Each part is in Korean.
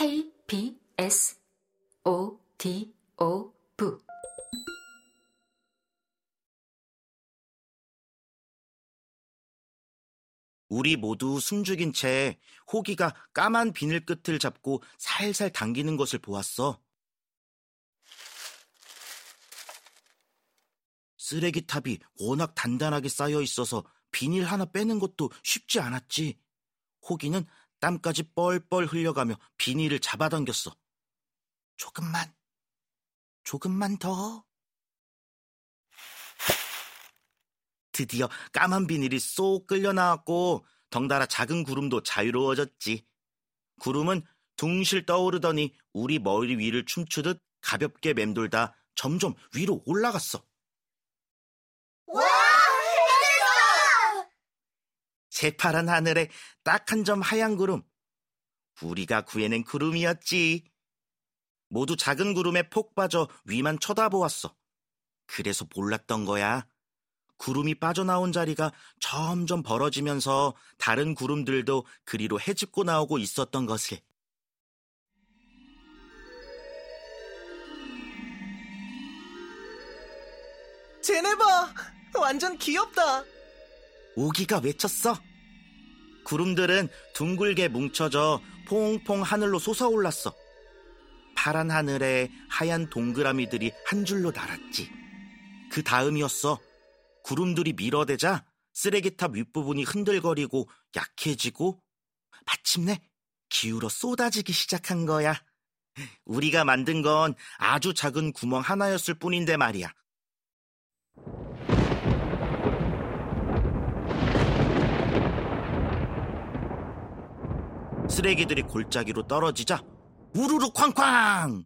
K, B, S, O, D, O, V. 우리 모두 숨죽인 채 호기가 까만 비늘 끝을 잡고 살살 당기는 것을 보았어. 쓰레기탑이 워낙 단단하게 쌓여 있어서 비닐 하나 빼는 것도 쉽지 않았지. 호기는 땀까지 뻘뻘 흘려가며 비닐을 잡아당겼어. 조금만, 조금만 더. 드디어 까만 비닐이 쏙 끌려 나왔고 덩달아 작은 구름도 자유로워졌지. 구름은 둥실 떠오르더니 우리 머리 위를 춤추듯 가볍게 맴돌다 점점 위로 올라갔어. 와! 해냈어! 새파란 하늘에 딱 한 점 하얀 구름. 우리가 구해낸 구름이었지. 모두 작은 구름에 폭 빠져 위만 쳐다보았어. 그래서 몰랐던 거야. 구름이 빠져나온 자리가 점점 벌어지면서 다른 구름들도 그리로 해집고 나오고 있었던 것을. 봐! 완전 귀엽다! 우기가 외쳤어. 구름들은 둥글게 뭉쳐져 퐁퐁 하늘로 솟아올랐어. 파란 하늘에 하얀 동그라미들이 한 줄로 날았지. 그 다음이었어. 구름들이 밀어대자 쓰레기탑 윗부분이 흔들거리고 약해지고 마침내 기울어 쏟아지기 시작한 거야. 우리가 만든 건 아주 작은 구멍 하나였을 뿐인데 말이야. 쓰레기들이 골짜기로 떨어지자 우르르 쾅쾅!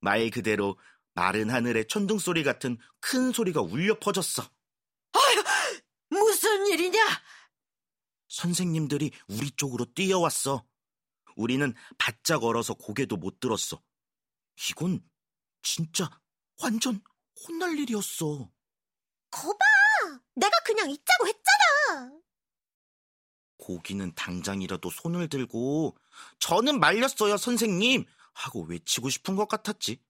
말 그대로 마른 하늘의 천둥 소리 같은 큰 소리가 울려 퍼졌어. 무슨 일이냐? 선생님들이 우리 쪽으로 뛰어왔어. 우리는 바짝 얼어서 고개도 못 들었어. 이건 진짜 완전 혼날 일이었어. 거봐! 내가 그냥 있자고 했잖아! 고기는 당장이라도 손을 들고 저는 말렸어요, 선생님! 하고 외치고 싶은 것 같았지.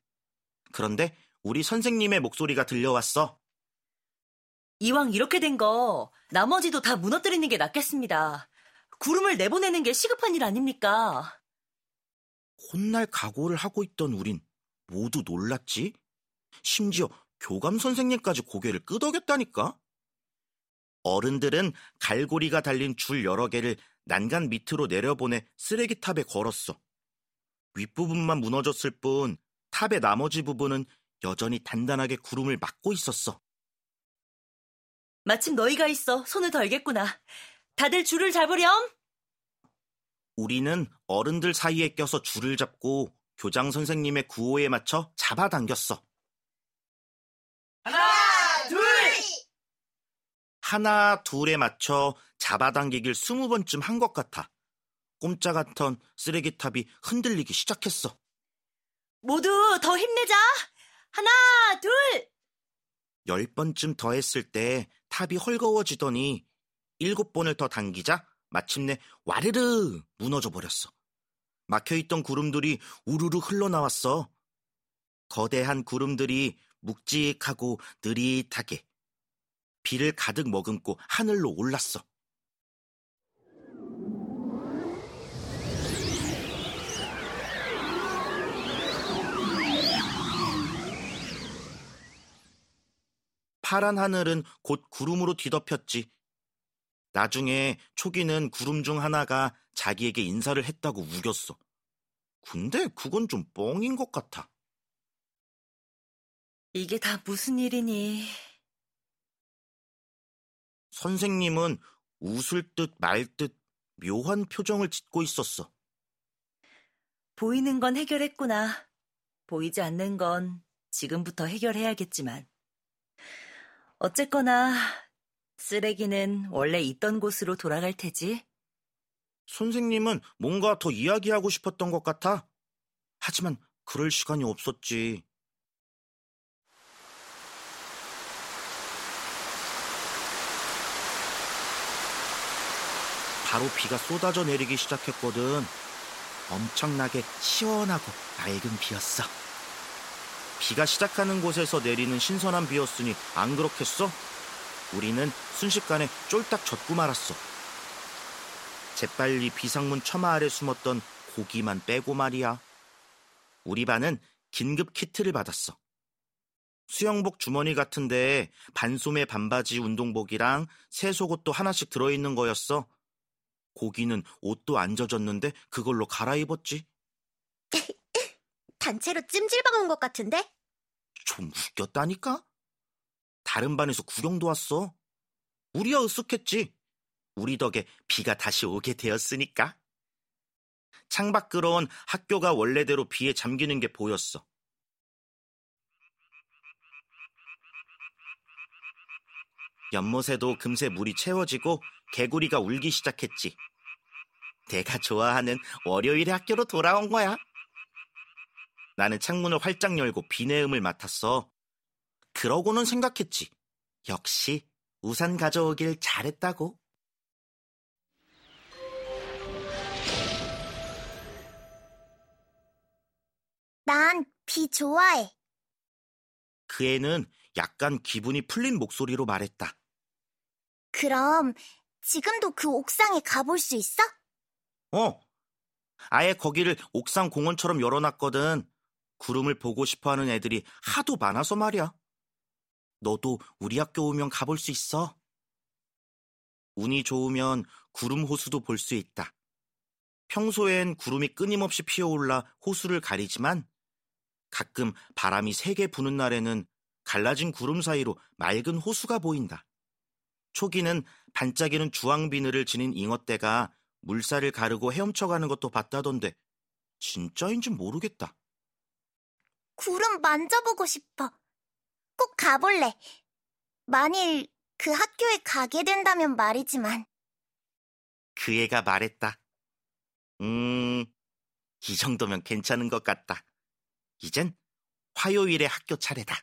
그런데 우리 선생님의 목소리가 들려왔어. 이왕 이렇게 된 거 나머지도 다 무너뜨리는 게 낫겠습니다. 구름을 내보내는 게 시급한 일 아닙니까? 혼날 각오를 하고 있던 우린 모두 놀랐지. 심지어 교감 선생님까지 고개를 끄덕였다니까. 어른들은 갈고리가 달린 줄 여러 개를 난간 밑으로 내려보내 쓰레기탑에 걸었어. 윗부분만 무너졌을 뿐 탑의 나머지 부분은 여전히 단단하게 구름을 막고 있었어. 마침 너희가 있어 손을 덜겠구나. 다들 줄을 잡으렴. 우리는 어른들 사이에 껴서 줄을 잡고 교장 선생님의 구호에 맞춰 잡아당겼어. 하나, 둘! 하나, 둘에 맞춰 잡아당기길 스무 번쯤 한 것 같아. 꼼짝 않던 쓰레기탑이 흔들리기 시작했어. 모두 더 힘내자. 하나, 둘. 열 번쯤 더 했을 때 탑이 헐거워지더니 일곱 번을 더 당기자 마침내 와르르 무너져 버렸어. 막혀있던 구름들이 우르르 흘러나왔어. 거대한 구름들이 묵직하고 느릿하게 비를 가득 머금고 하늘로 올랐어. 파란 하늘은 곧 구름으로 뒤덮였지. 나중에 초기는 구름 중 하나가 자기에게 인사를 했다고 우겼어. 근데 그건 좀 뻥인 것 같아. 이게 다 무슨 일이니? 선생님은 웃을 듯 말 듯 묘한 표정을 짓고 있었어. 보이는 건 해결했구나. 보이지 않는 건 지금부터 해결해야겠지만. 어쨌거나 쓰레기는 원래 있던 곳으로 돌아갈 테지. 선생님은 뭔가 더 이야기하고 싶었던 것 같아. 하지만 그럴 시간이 없었지. 바로 비가 쏟아져 내리기 시작했거든. 엄청나게 시원하고 맑은 비였어. 비가 시작하는 곳에서 내리는 신선한 비였으니 안 그렇겠어? 우리는 순식간에 쫄딱 젖고 말았어. 재빨리 비상문 처마 아래 숨었던 고기만 빼고 말이야. 우리 반은 긴급 키트를 받았어. 수영복 주머니 같은데 반소매 반바지 운동복이랑 새 속옷도 하나씩 들어있는 거였어. 고기는 옷도 안 젖었는데 그걸로 갈아입었지. 단체로 찜질방 온 것 같은데? 좀 웃겼다니까? 다른 반에서 구경도 왔어. 우리야 으쓱했지. 우리 덕에 비가 다시 오게 되었으니까. 창밖으론 학교가 원래대로 비에 잠기는 게 보였어. 연못에도 금세 물이 채워지고 개구리가 울기 시작했지. 내가 좋아하는 월요일에 학교로 돌아온 거야. 나는 창문을 활짝 열고 비내음을 맡았어. 그러고는 생각했지. 역시 우산 가져오길 잘했다고. 난 비 좋아해. 그 애는 약간 기분이 풀린 목소리로 말했다. 그럼 지금도 그 옥상에 가볼 수 있어? 어. 아예 거기를 옥상 공원처럼 열어놨거든. 구름을 보고 싶어 하는 애들이 하도 많아서 말이야. 너도 우리 학교 오면 가볼 수 있어. 운이 좋으면 구름 호수도 볼 수 있다. 평소엔 구름이 끊임없이 피어올라 호수를 가리지만 가끔 바람이 세게 부는 날에는 갈라진 구름 사이로 맑은 호수가 보인다. 초기는 반짝이는 주황 비늘을 지닌 잉어떼가 물살을 가르고 헤엄쳐가는 것도 봤다던데 진짜인지 모르겠다. 구름 만져보고 싶어. 꼭 가볼래. 만일 그 학교에 가게 된다면 말이지만. 그 애가 말했다. 음, 이 정도면 괜찮은 것 같다. 이젠 화요일에 학교 차례다.